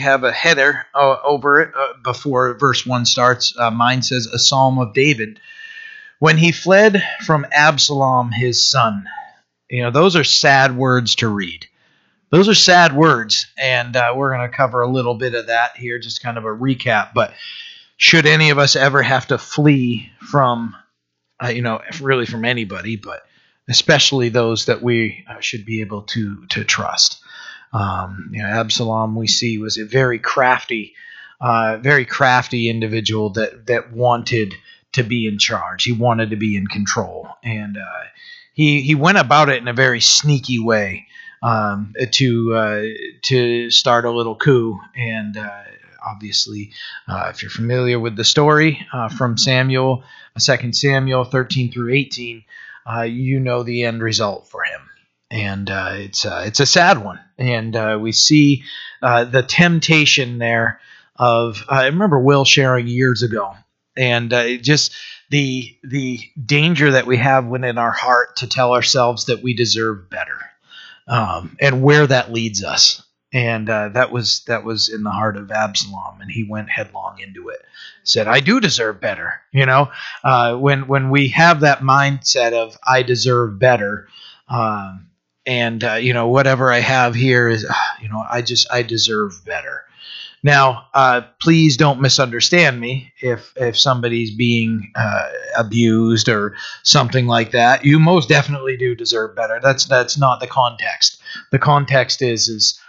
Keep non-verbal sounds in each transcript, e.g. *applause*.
have a header uh, over it uh, before verse 1 starts. Uh, mine says, A Psalm of David. When he fled from Absalom, his son. You know, those are sad words to read. Those are sad words, and uh, we're going to cover a little bit of that here, just kind of a recap. But should any of us ever have to flee from, uh, you know, really from anybody, but especially those that we uh, should be able to to trust. Um, you know, Absalom we see was a very crafty, uh, very crafty individual that that wanted to be in charge. He wanted to be in control, and uh, he he went about it in a very sneaky way um, to uh, to start a little coup. And uh, obviously, uh, if you're familiar with the story uh, from Samuel, Second Samuel 13 through 18, you know the end result for him and uh, it's uh, it's a sad one. And uh, we see the temptation there of I remember Will sharing years ago, and just the the danger that we have within our heart to tell ourselves that we deserve better, um, and where that leads us. And uh, that was that was in the heart of Absalom, and he went headlong into it. Said, "I do deserve better." You know, uh, when when we have that mindset of "I deserve better," um, and uh, you know whatever I have here is you know I just I deserve better. Now, uh, please don't misunderstand me if if somebody's being uh, abused or something like that. You most definitely do deserve better. That's that's not the context. The context is is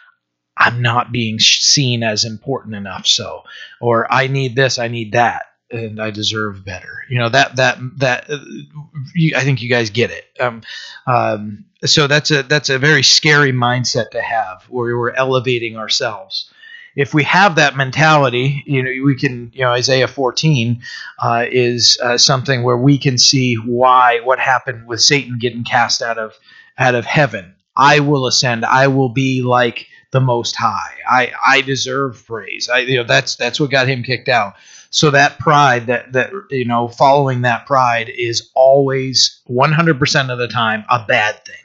I'm not being seen as important enough. So, or I need this, I need that and I deserve better. You know that that that uh, you, I think you guys get it. Um, um, so that's a that's a very scary mindset to have, where we're elevating ourselves. If we have that mentality, you know, we can, you know, Isaiah 14 uh, is uh, something where we can see why what happened with Satan getting cast out of out of heaven. I will ascend. I will be like the Most High. I I deserve praise. I you know that's that's what got him kicked out. So that pride, that that you know, following that pride is always 100% of the time a bad thing.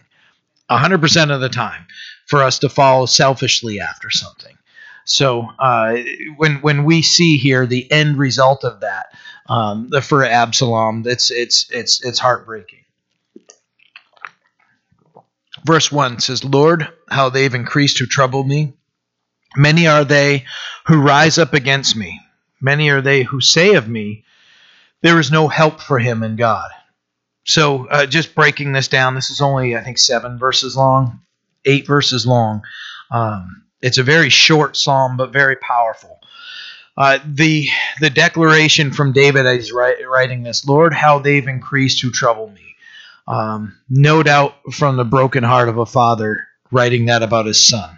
100% of the time for us to follow selfishly after something. So uh, when when we see here the end result of that, um, for Absalom, it's it's it's it's heartbreaking. Verse one says, "Lord, how they've increased who trouble me. Many are they who rise up against me. Many are they who say of me, There is no help for him in God. So, uh, just breaking this down, this is only, I think, seven verses long, eight verses long. Um, it's a very short psalm, but very powerful. Uh, the the declaration from David as he's writing this, Lord, how they've increased who trouble me. Um, no doubt from the broken heart of a father writing that about his son.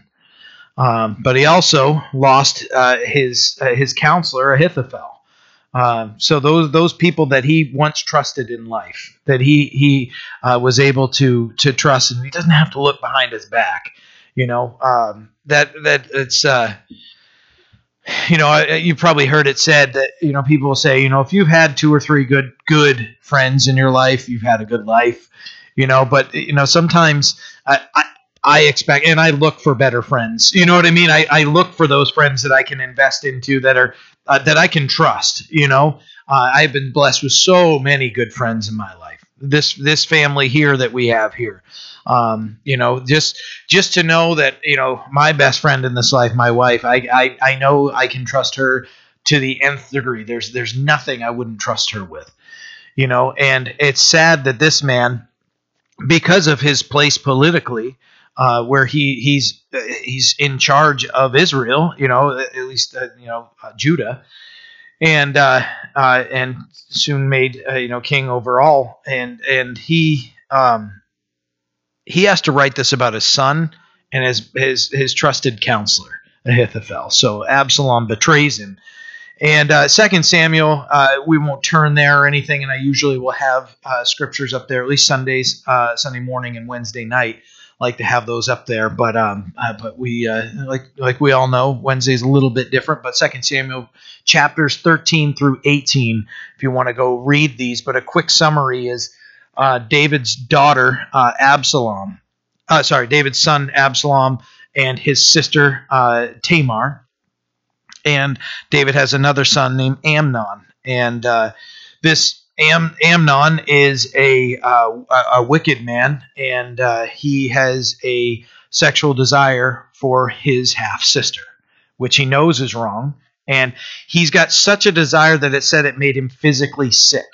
Um, but he also lost uh, his uh, his counselor Ahithophel. Uh, so those those people that he once trusted in life, that he he uh, was able to to trust, and he doesn't have to look behind his back. You know um, that that it's uh, you know you probably heard it said that you know people say you know if you've had two or three good good friends in your life, you've had a good life. You know, but you know sometimes I, I I expect, and I look for better friends. You know what I mean? I, I look for those friends that I can invest into that are uh, that I can trust. You know, uh, I've been blessed with so many good friends in my life. This this family here that we have here. Um, you know, just just to know that you know my best friend in this life, my wife. I I, I know I can trust her to the nth degree. There's there's nothing I wouldn't trust her with. You know, and it's sad that this man, because of his place politically, uh, where he he's uh, he's in charge of Israel, you know, at least uh, you know uh, Judah, and uh, uh, and soon made you know king over all, and and he um, he has to write this about his son and his his his trusted counselor Ahithophel. So Absalom betrays him. And uh, Second Samuel, uh, we won't turn there or anything, and I usually will have uh, scriptures up there at least Sundays, Sunday morning and Wednesday night like to have those up there. But um, uh, but we uh, like like we all know Wednesday's a little bit different. But Second Samuel chapters 13 through 18, if you want to go read these. But a quick summary is uh, David's daughter uh, Absalom, uh, sorry, David's son Absalom and his sister uh, Tamar. And David has another son named Amnon. And this Am- Amnon is a, uh, a wicked man, and uh, he has a sexual desire for his half sister, which he knows is wrong. And he's got such a desire that it said it made him physically sick.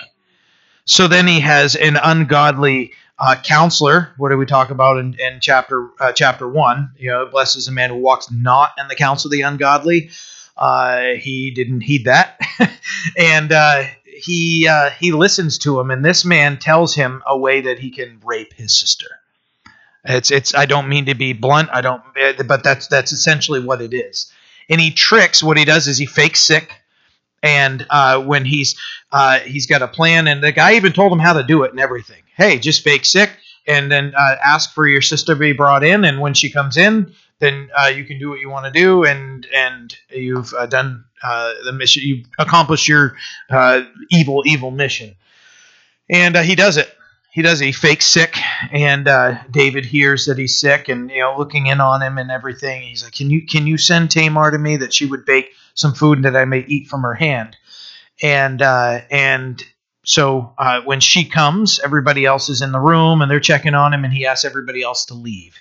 So then he has an ungodly uh, counselor. What do we talk about in, in chapter uh, chapter one? You know, blessed is a man who walks not in the counsel of the ungodly. Uh, he didn't heed that, *laughs* and uh, he uh, he listens to him. And this man tells him a way that he can rape his sister. It's it's. I don't mean to be blunt. I don't, but that's that's essentially what it is. And he tricks. What he does is he fakes sick and uh, when he's uh, he's got a plan, and the guy even told him how to do it and everything. Hey, just fake sick, and then uh, ask for your sister to be brought in, and when she comes in, then uh, you can do what you want to do, and and you've uh, done uh, the mission. You've accomplished your evil evil mission, and he does it. He does. It. He fakes sick, and David hears that he's sick, and you know, looking in on him and everything. He's like, "Can you can you send Tamar to me that she would bake?" some food and that I may eat from her hand. And uh, and so uh, when she comes, everybody else is in the room and they're checking on him, and he asks everybody else to leave.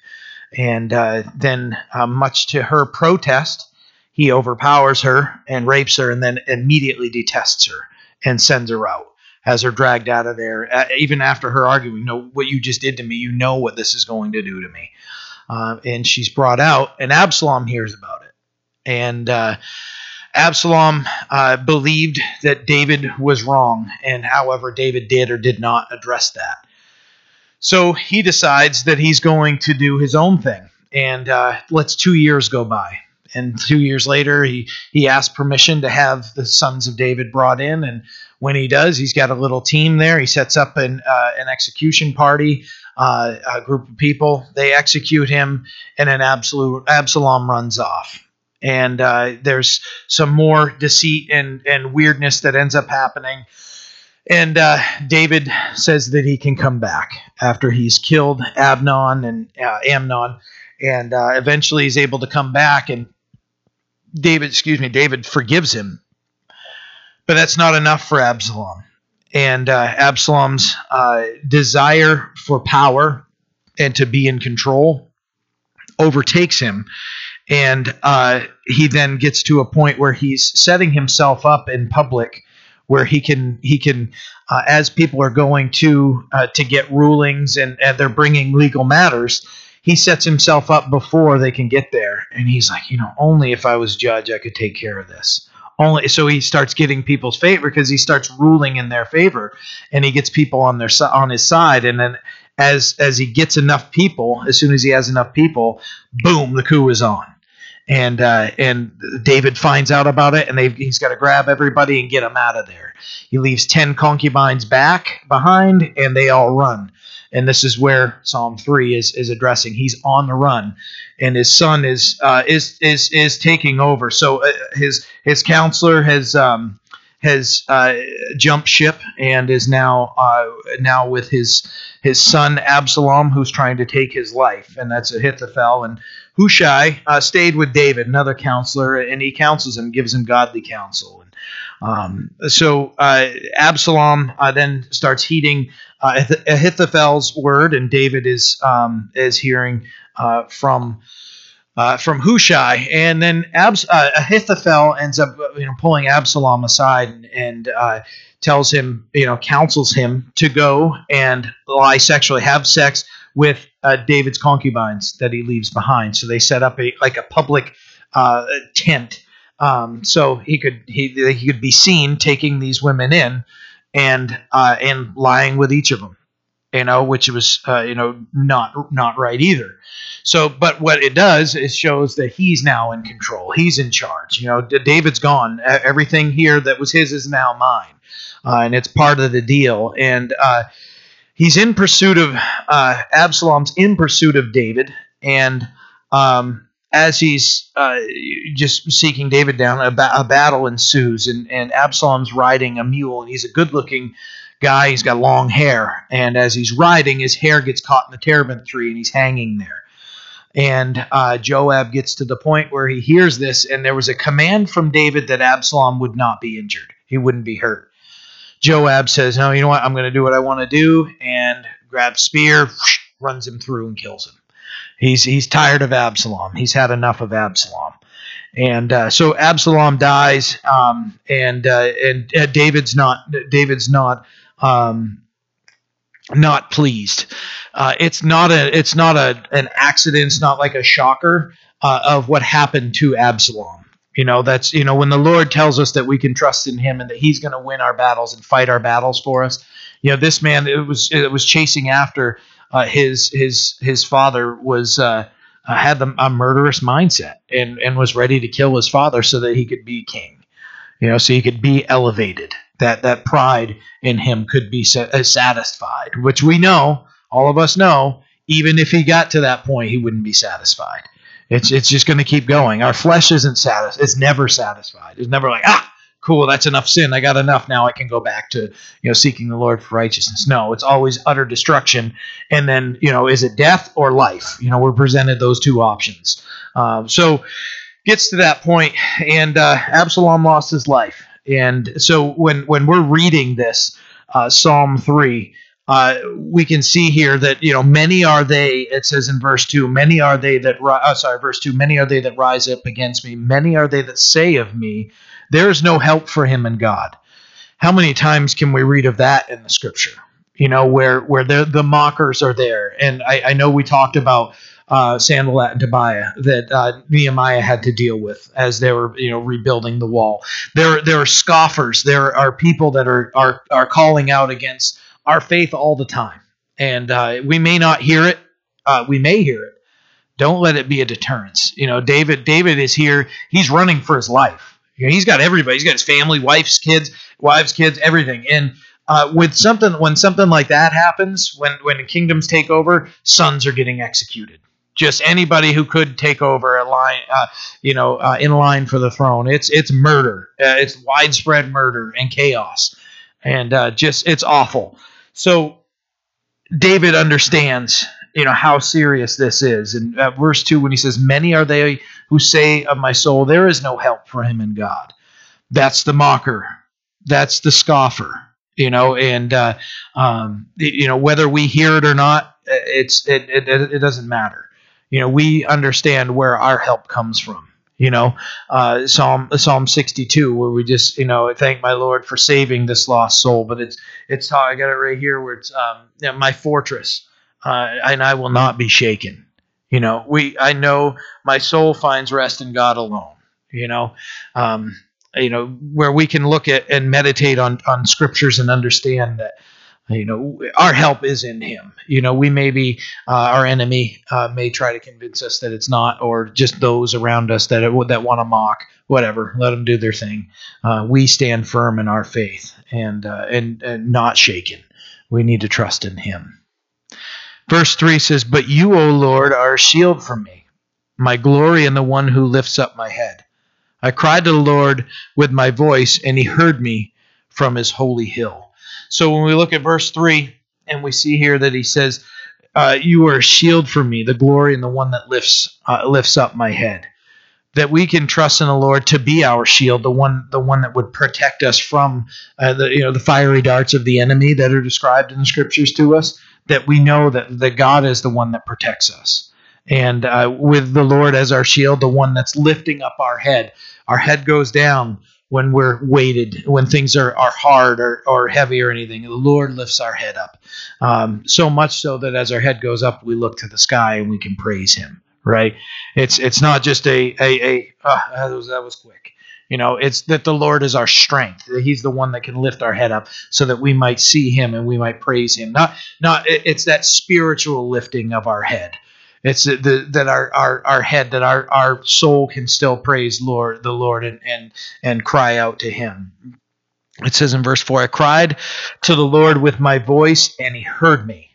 And uh, then, uh, much to her protest, he overpowers her and rapes her, and then immediately detests her and sends her out. Has her dragged out of there, uh, even after her arguing, "No, what you just did to me, you know what this is going to do to me." Uh, and she's brought out, and Absalom hears about it, and Absalom uh, believed that David was wrong, and however, David did or did not address that. So he decides that he's going to do his own thing, and uh, lets two years go by. And two years later, he, he asks permission to have the sons of David brought in, and when he does, he's got a little team there. He sets up an, uh, an execution party, uh, a group of people. They execute him, and then absolute Absalom runs off and uh, there's some more deceit and, and weirdness that ends up happening. And uh, David says that he can come back after he's killed Abnon and uh, Amnon, and uh, eventually he's able to come back. And David, excuse me, David forgives him, but that's not enough for Absalom. And uh, Absalom's uh, desire for power and to be in control overtakes him and uh, he then gets to a point where he's setting himself up in public where he can he can uh, as people are going to uh, to get rulings and, and they're bringing legal matters he sets himself up before they can get there. And he's like you know only if i was judge i could take care of this. Only so he starts getting people's favor because he starts ruling in their favor. And he gets people on their on his side. And then as as he gets enough people as soon as he has enough people boom the coup is on. And uh, and David finds out about it, and he's got to grab everybody and get them out of there. He leaves ten concubines back behind, and they all run. And this is where Psalm three is is addressing. He's on the run, and his son is uh, is is is taking over. So uh, his his counselor has. Um, has uh, jumped ship and is now uh, now with his his son Absalom, who's trying to take his life, and that's Ahithophel. And Hushai uh, stayed with David, another counselor, and he counsels him, gives him godly counsel. And, um, so uh, Absalom uh, then starts heeding uh, Ahithophel's word, and David is um, is hearing uh, from. Uh, from Hushai, and then Abs- Ahithophel ends up, you know, pulling Absalom aside and, and tells him, you know, counsels him to go and lie sexually, have sex with uh, David's concubines that he leaves behind. So they set up a like a public uh, tent, um, so he could he he could be seen taking these women in and uh, and lying with each of them. You know, which was uh, you know not not right either. So, but what it does is shows that he's now in control. He's in charge. You know, David's gone. Everything here that was his is now mine, uh, and it's part of the deal. And uh, he's in pursuit of uh, Absalom's in pursuit of David, and um, as he's uh, just seeking David down, a, ba- a, battle ensues, and, and Absalom's riding a mule, and he's a good-looking guy. He's got long hair, and as he's riding, his hair gets caught in the terebinth tree, and he's hanging there. And uh, Joab gets to the point where he hears this, and there was a command from David that Absalom would not be injured, he wouldn't be hurt. Joab says, No, you know what? I'm going to do what I want to do, and grabs spear, runs him through, and kills him. He's, he's tired of Absalom. He's had enough of Absalom. And uh, so Absalom dies, um, and uh, and uh, David's not David's not um, not pleased. Uh, it's not a it's not a an accident. It's not like a shocker uh, of what happened to Absalom. You know that's you know when the Lord tells us that we can trust in Him and that He's going to win our battles and fight our battles for us. You know this man it was it was chasing after uh, his his his father was uh, uh, had the, a murderous mindset and and was ready to kill his father so that he could be king. You know, so he could be elevated. That that pride in him could be uh, satisfied, which we know, all of us know, even if he got to that point, he wouldn't be satisfied. It's it's just going to keep going. Our flesh isn't satisfied. It's never satisfied. It's never like ah cool, that's enough sin. I got enough. Now I can go back to, you know, seeking the Lord for righteousness. No, it's always utter destruction. And then, you know, is it death or life? You know, we're presented those two options. Um, so gets to that point, and uh, Absalom lost his life. And so when when we're reading this uh, Psalm three, uh, we can see here that you know many are they. It says in verse two, many are they that. Uh, sorry, verse two. Many are they that rise up against me. Many are they that say of me, there is no help for him in God. How many times can we read of that in the scripture? You know, where where the the mockers are there, and I, I know we talked about uh, Sanballat and Tobiah that uh, Nehemiah had to deal with as they were, you know, rebuilding the wall. There, there are scoffers. There are people that are are are calling out against our faith all the time, and uh, we may not hear it. Uh, we may hear it. Don't let it be a deterrence. You know, David. David is here. He's running for his life you know, he's got everybody. He's got his family, wife's kids, wives, kids, everything. And uh, with something when something like that happens, when when kingdoms take over, sons are getting executed. Just anybody who could take over a line, uh, you know, uh, in line for the throne. It's it's murder. Uh, it's widespread murder and chaos, and uh, just it's awful. So David understands you know how serious this is. And uh, verse two, when he says, "Many are they who say of my soul, there is no help for him in God." That's the mocker. That's the scoffer. You know, and uh, um, you know whether we hear it or not, it's it, it it doesn't matter. You know, we understand where our help comes from you know uh, psalm psalm 62 where we just you know thank my lord for saving this lost soul but it's it's how i got it right here where it's um, you know, my fortress uh, and I will not be shaken. You know, we I know my soul finds rest in God alone. You know, um, you know where we can look at and meditate on on scriptures and understand that you know our help is in him you know we may be uh, our enemy uh, may try to convince us that it's not or just those around us that that want to mock whatever let them do their thing uh, we stand firm in our faith and uh, and and not shaken we need to trust in him Verse 3 says, But you, O Lord, are a shield for me, my glory and the one who lifts up my head. I cried to the Lord with my voice, and he heard me from his holy hill. So when we look at verse 3, and we see here that he says, uh, You are a shield for me, the glory and the one that lifts, uh, lifts up my head. That we can trust in the Lord to be our shield, the one, the one that would protect us from uh, the, you know, the fiery darts of the enemy that are described in the scriptures to us that we know that, that God is the one that protects us. And uh, with the Lord as our shield, the one that's lifting up our head, our head goes down when we're weighted, when things are, are hard or, or heavy or anything. The Lord lifts our head up. Um, so much so that as our head goes up, we look to the sky and we can praise Him. Right? It's it's not just a a, a oh, that was that was quick. You know, it's that the Lord is our strength. He's the one that can lift our head up so that we might see him and we might praise him. Not not it's that spiritual lifting of our head. It's the, that our, our, our head, that our, our soul can still praise Lord the Lord and, and and cry out to him. It says in verse 4, I cried to the Lord with my voice, and he heard me.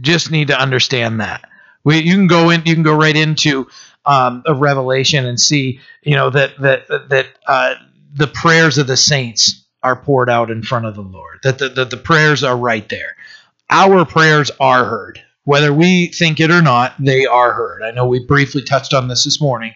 Just need to understand that. We, you can go in, you can go right into um, of Revelation and see, you know, that that that uh, the prayers of the saints are poured out in front of the Lord. That the, the, the prayers are right there. Our prayers are heard. Whether we think it or not, they are heard. I know we briefly touched on this this morning.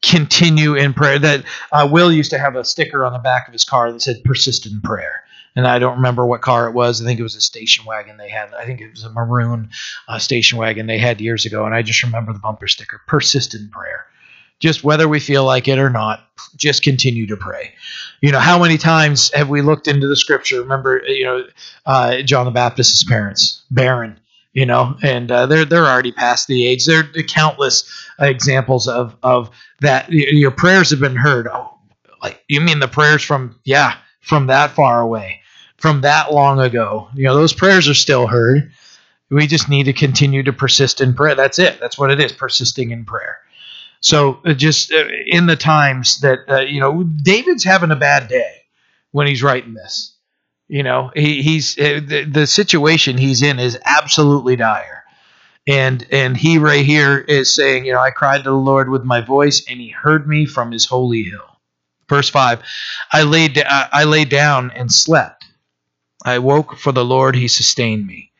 Continue in prayer. That uh, Will used to have a sticker on the back of his car that said "persistent prayer." And I don't remember what car it was. I think it was a station wagon they had. I think it was a maroon uh, station wagon they had years ago, and I just remember the bumper sticker: "Persistent prayer." Just whether we feel like it or not, just continue to pray. You know, how many times have we looked into the scripture? Remember, you know, uh, John the Baptist's parents, barren, you know, and uh, they're they're already past the age. There are countless examples of of that. Your prayers have been heard. Oh, like you mean the prayers from yeah from that far away, from that long ago? You know, those prayers are still heard. We just need to continue to persist in prayer. That's it. That's what it is. Persisting in prayer. So uh, just uh, in the times that uh, you know, David's having a bad day when he's writing this. You know, he, he's the, the situation he's in is absolutely dire, and and he right here is saying, you know, I cried to the Lord with my voice, and He heard me from His holy hill. Verse five, I laid I lay down and slept. I woke for the Lord; He sustained me.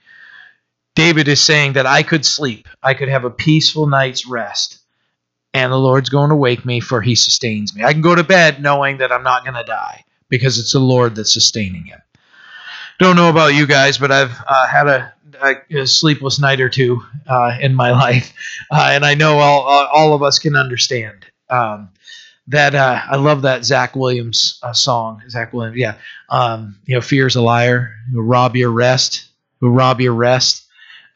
David is saying that I could sleep, I could have a peaceful night's rest and the Lord's going to wake me, for he sustains me. I can go to bed knowing that I'm not going to die because it's the Lord that's sustaining him. Don't know about you guys, but I've uh, had a, a, a, sleepless night or two uh, in my *laughs* life, uh, and I know all, all of us can understand. Um, that uh, I love that Zach Williams uh, song. Zach Williams, yeah. Um, you know, fear's a liar. Who rob your rest. Who rob your rest.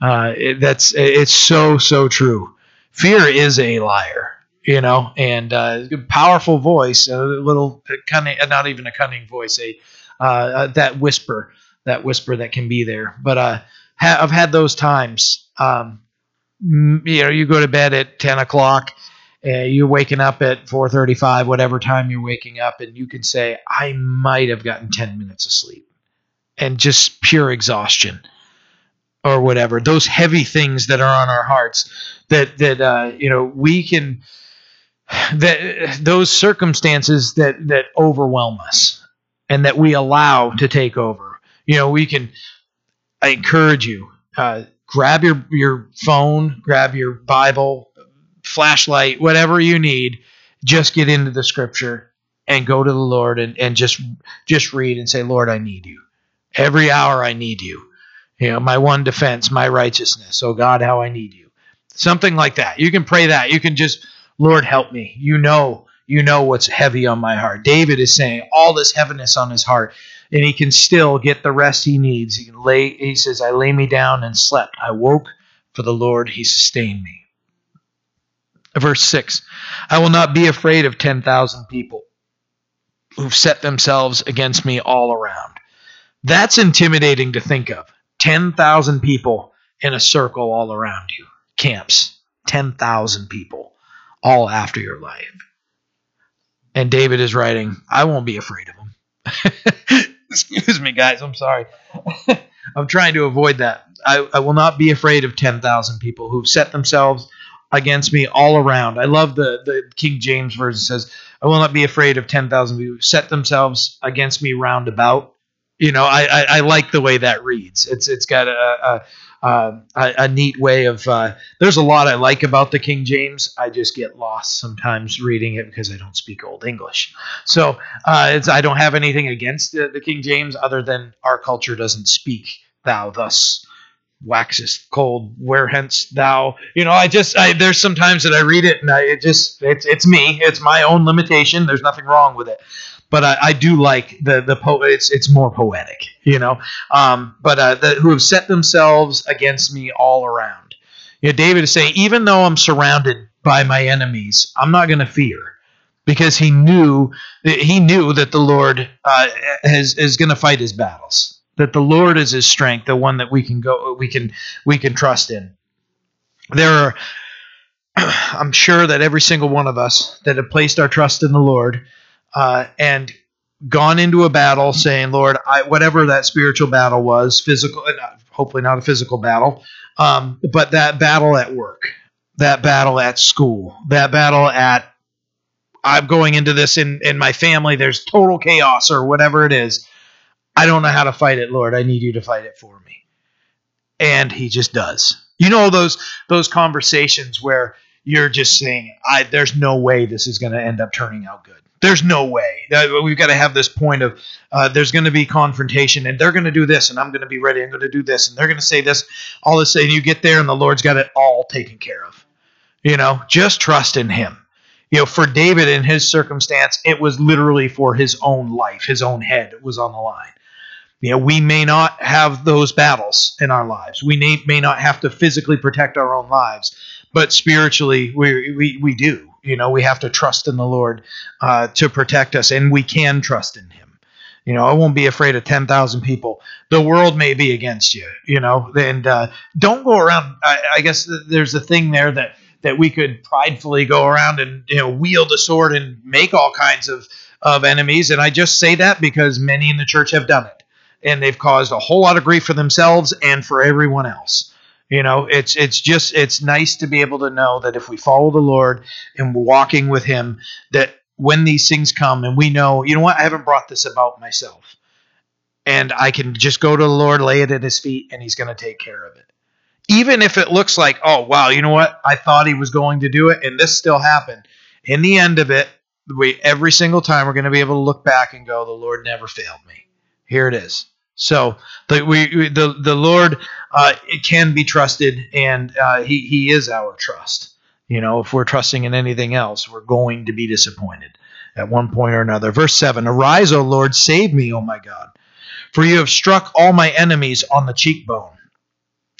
Uh, it, that's it's so so true fear is a liar you know and uh, powerful voice a little cunning not even a cunning voice a uh, that whisper that whisper that can be there but uh, ha- i've had those times um, you know you go to bed at 10 o'clock uh, you're waking up at 4.35 whatever time you're waking up and you can say i might have gotten 10 minutes of sleep. And just pure exhaustion or whatever. Those heavy things that are on our hearts that that uh, you know we can that those circumstances that that overwhelm us and that we allow to take over. You know we can i encourage you uh, grab your your phone grab your bible flashlight whatever you need just get into the scripture and go to the lord and, and just just read and say lord i need you every hour i need you you know, my one defense, my righteousness. Oh God, how I need you. Something like that. You can pray that. You can just, Lord, help me. You know, you know what's heavy on my heart. David is saying all this heaviness on his heart, and he can still get the rest he needs. He lay, he says, I lay me down and slept. I woke for the Lord, he sustained me. Verse 6 I will not be afraid of 10,000 people who've set themselves against me all around. That's intimidating to think of. 10,000 people in a circle all around you. Camps. 10,000 people all after your life. And David is writing, I won't be afraid of them. *laughs* Excuse me, guys. I'm sorry. *laughs* I'm trying to avoid that. I, I will not be afraid of 10,000 people who've set themselves against me all around. I love the, the King James version says, I will not be afraid of 10,000 people who set themselves against me round about. You know, I, I, I, like the way that reads. It's it's got a a, a, a neat way of. Uh, there's a lot I like about the King James. I just get lost sometimes reading it because I don't speak Old English. So uh, it's I don't have anything against the, the King James other than our culture doesn't speak thou thus waxest cold where hence thou you know i just I, there's sometimes that i read it and I, it just it's it's me it's my own limitation there's nothing wrong with it but I, I, do like the the po- it's it's more poetic, you know. Um, but uh, the, who have set themselves against me all around. You know, David is saying, even though I'm surrounded by my enemies, I'm not going to fear, because he knew he knew that the Lord uh, is is going to fight his battles. That the Lord is his strength, the one that we can go we can we can trust in. There are. *clears throat* I'm sure that every single one of us that have placed our trust in the Lord uh, and gone into a battle saying, Lord, I, whatever that spiritual battle was, physical, uh, hopefully not a physical battle, um, but that battle at work, that battle at school, that battle at I'm going into this in, in my family, there's total chaos or whatever it is. I don't know how to fight it, Lord. I need you to fight it for me. And he just does. You know those those conversations where you're just saying, "I there's no way this is going to end up turning out good." There's no way. We've got to have this point of uh, there's going to be confrontation, and they're going to do this, and I'm going to be ready. I'm going to do this, and they're going to say this. All of a sudden, you get there, and the Lord's got it all taken care of. You know, just trust in Him. You know, for David in his circumstance, it was literally for his own life, his own head was on the line. You know, we may not have those battles in our lives. We may, may not have to physically protect our own lives, but spiritually, we, we, we do. You know, we have to trust in the Lord uh, to protect us, and we can trust in Him. You know, I won't be afraid of 10,000 people. The world may be against you, you know, and uh, don't go around. I, I guess there's a thing there that that we could pridefully go around and you know wield a sword and make all kinds of of enemies and i just say that because many in the church have done it and they've caused a whole lot of grief for themselves and for everyone else. You know it's it's just it's nice to be able to know that if we follow the lord and we're walking with him that when these things come and we know you know what? I haven't brought this about myself. And i can just go to the lord lay it at his feet and he's going to take care of it. Even if it looks like oh wow you know what? I thought he was going to do it and this still happened. In the end of it we every single time we're going to be able to look back and go the lord never failed me here it is so the we the the Lord uh, can be trusted, and uh, he he is our trust. You know, if we're trusting in anything else, we're going to be disappointed at one point or another. Verse seven: Arise, O Lord, save me, O my God, for you have struck all my enemies on the cheekbone.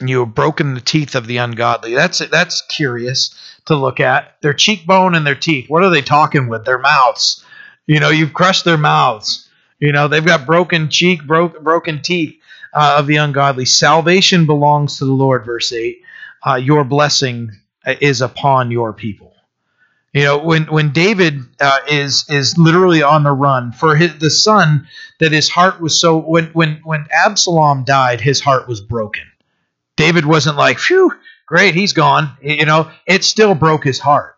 You have broken the teeth of the ungodly. That's that's curious to look at. Their cheekbone and their teeth. What are they talking with? Their mouths. You know, you've crushed their mouths. You know, they've got broken cheek, broke, broken teeth uh, of the ungodly. Salvation belongs to the Lord, verse 8. Uh, your blessing is upon your people. You know, when when David uh, is is literally on the run for his, the son that his heart was so when when when Absalom died, his heart was broken. David wasn't like, "Phew, great, he's gone." You know, it still broke his heart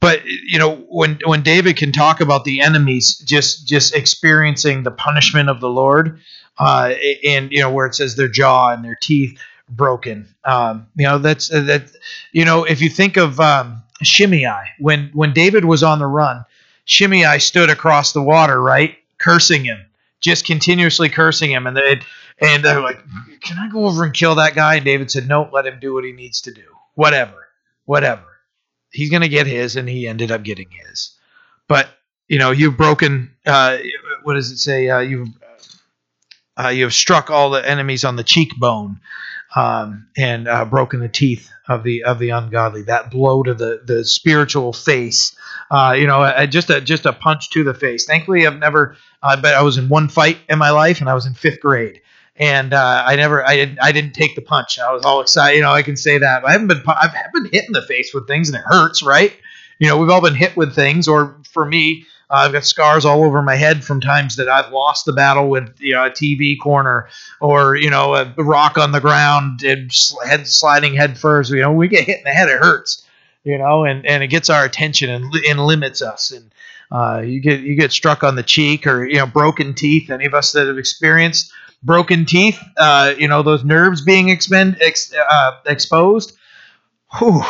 but you know when when David can talk about the enemies just just experiencing the punishment of the Lord, uh, and you know where it says their jaw and their teeth broken, um, you know that's uh, that you know if you think of um, Shimei when when David was on the run, Shimei stood across the water right, cursing him, just continuously cursing him, and they and they're like, "Can I go over and kill that guy?" And David said, "No, let him do what he needs to do, whatever, whatever." He's going to get his, and he ended up getting his. But you know, you've broken. Uh, what does it say? Uh, you've uh, you have struck all the enemies on the cheekbone, um, and uh, broken the teeth of the of the ungodly. That blow to the the spiritual face. Uh, you know, just a just a punch to the face. Thankfully, I've never. Uh, but I was in one fight in my life, and I was in fifth grade and uh, I never, I didn't, I didn't take the punch. I was all excited, you know. I can say that I haven't been, I've been hit in the face with things, and it hurts, right? You know, we've all been hit with things, or for me, uh, I've got scars all over my head from times that I've lost the battle with you know, a TV corner or you know a rock on the ground and head sliding head first. You know, we get hit in the head, it hurts. You know, and, and it gets our attention and, and limits us. And uh, you get you get struck on the cheek or you know broken teeth. Any of us that have experienced broken teeth, uh, you know, those nerves being expend, ex, uh, exposed. Whew.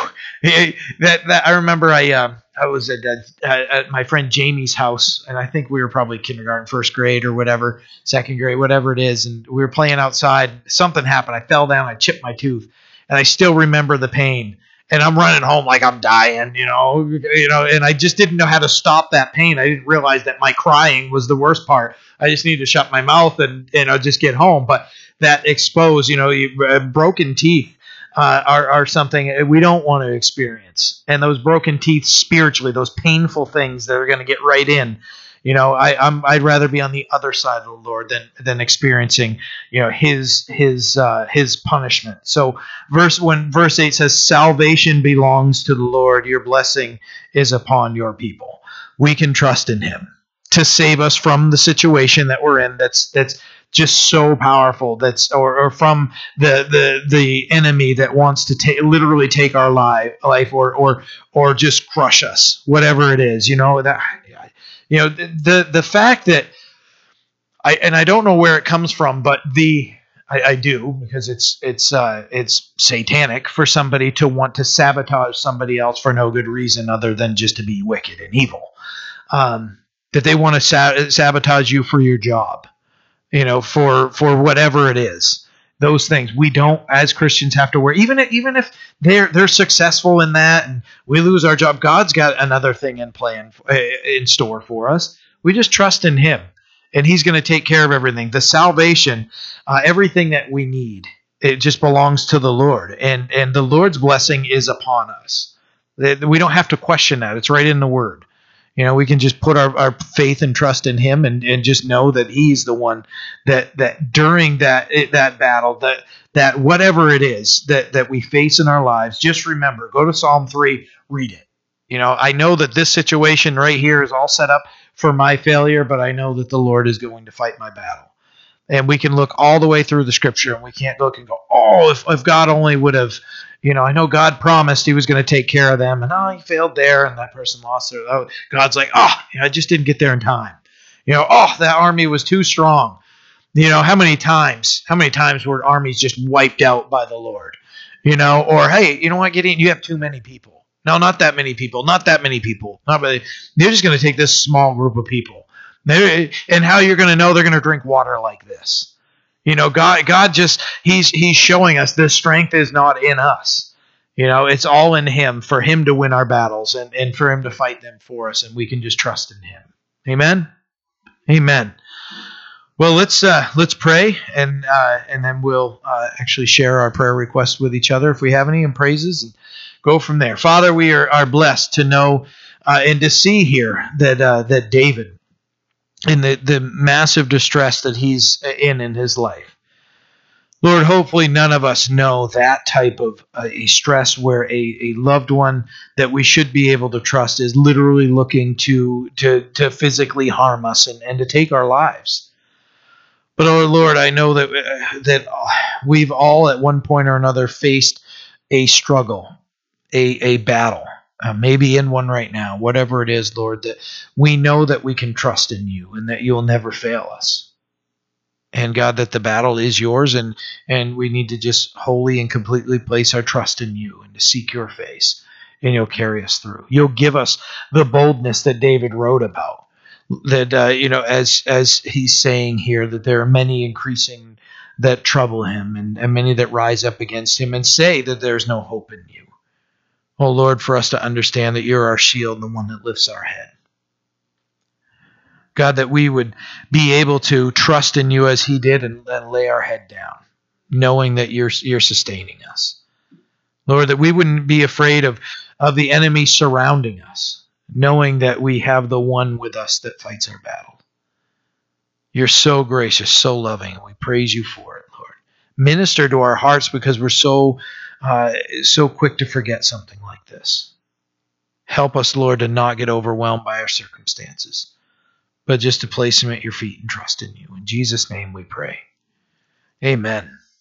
That, that I remember I uh, I was at, at my friend Jamie's house, and I think we were probably kindergarten, first grade, or whatever, second grade, whatever it is, and we were playing outside. Something happened. I fell down. I chipped my tooth, and I still remember the pain and I'm running home like I'm dying, you know, you know, and I just didn't know how to stop that pain. I didn't realize that my crying was the worst part. I just needed to shut my mouth and you know just get home. But that exposed, you know, uh, broken teeth uh, are are something we don't want to experience, and those broken teeth spiritually, those painful things that are going to get right in you know, I, I'm I'd rather be on the other side of the Lord than than experiencing, you know, his his uh, his punishment. So verse when verse eight says, "Salvation belongs to the Lord; your blessing is upon your people." We can trust in Him to save us from the situation that we're in. That's that's just so powerful. That's or, or from the the the enemy that wants to take literally take our life life or or or just crush us, whatever it is. You know that you know, the the, the fact that I and I don't know where it comes from, but the I, I do because it's it's uh, it's satanic for somebody to want to sabotage somebody else for no good reason other than just to be wicked and evil. Um, that they want to sa- sabotage you for your job, you know, for for whatever it is. Those things we don't, as Christians, have to worry. Even if, even if they're they're successful in that, and we lose our job, God's got another thing in plan in store for us. We just trust in Him and he's going to take care of everything. The salvation, uh, everything that we need, it just belongs to the Lord, and and the Lord's blessing is upon us. We don't have to question that; it's right in the Word. You know, we can just put our, our faith and trust in Him, and, and just know that He's the one that that during that that battle, that that whatever it is that that we face in our lives, just remember, go to Psalm three, read it. You know, I know that this situation right here is all set up for my failure, but I know that the Lord is going to fight my battle. And we can look all the way through the scripture and we can't look and go, oh, if, if God only would have, you know, I know God promised he was going to take care of them and oh, he failed there and that person lost their, oh, God's like, oh, I just didn't get there in time. You know, oh, that army was too strong. You know, how many times, how many times were armies just wiped out by the Lord? You know, or hey, you know what, Gideon, you have too many people no, not that many people. Not that many people. Not really. They're just going to take this small group of people. And how you're going to know they're going to drink water like this? You know, God, God just He's He's showing us the strength is not in us. You know, it's all in Him for Him to win our battles and, and for Him to fight them for us, and we can just trust in Him. Amen. Amen. Well, let's uh, let's pray, and uh, and then we'll uh, actually share our prayer requests with each other if we have any, and praises. And, go from there. Father, we are, are blessed to know uh, and to see here that uh, that David, in the, the massive distress that he's in in his life, Lord, hopefully none of us know that type of uh, a stress where a, a loved one that we should be able to trust is literally looking to to to physically harm us and, and to take our lives. But oh Lord, I know that uh, that we've all at one point or another faced a struggle a, a battle, uh, maybe in one right now, whatever it is, Lord, that we know that we can trust in you and that you'll never fail us. And God, that the battle is yours, and, and we need to just wholly and completely place our trust in you and to seek your face, and you'll carry us through. You'll give us the boldness that David wrote about. That uh, you know, as as he's saying here, that there are many increasing that trouble him, and, and many that rise up against him, and say that there's no hope in you. Oh Lord, for us to understand that you're our shield, and the one that lifts our head. God, that we would be able to trust in you as he did and, and lay our head down, knowing that you're, you're sustaining us. Lord, that we wouldn't be afraid of, of the enemy surrounding us, knowing that we have the one with us that fights our battle. You're so gracious, so loving, we praise you for it, Lord. Minister to our hearts because we're so uh, so quick to forget something this. Help us, Lord, to not get overwhelmed by our circumstances, but just to place them at your feet and trust in you. In Jesus' name we pray. Amen.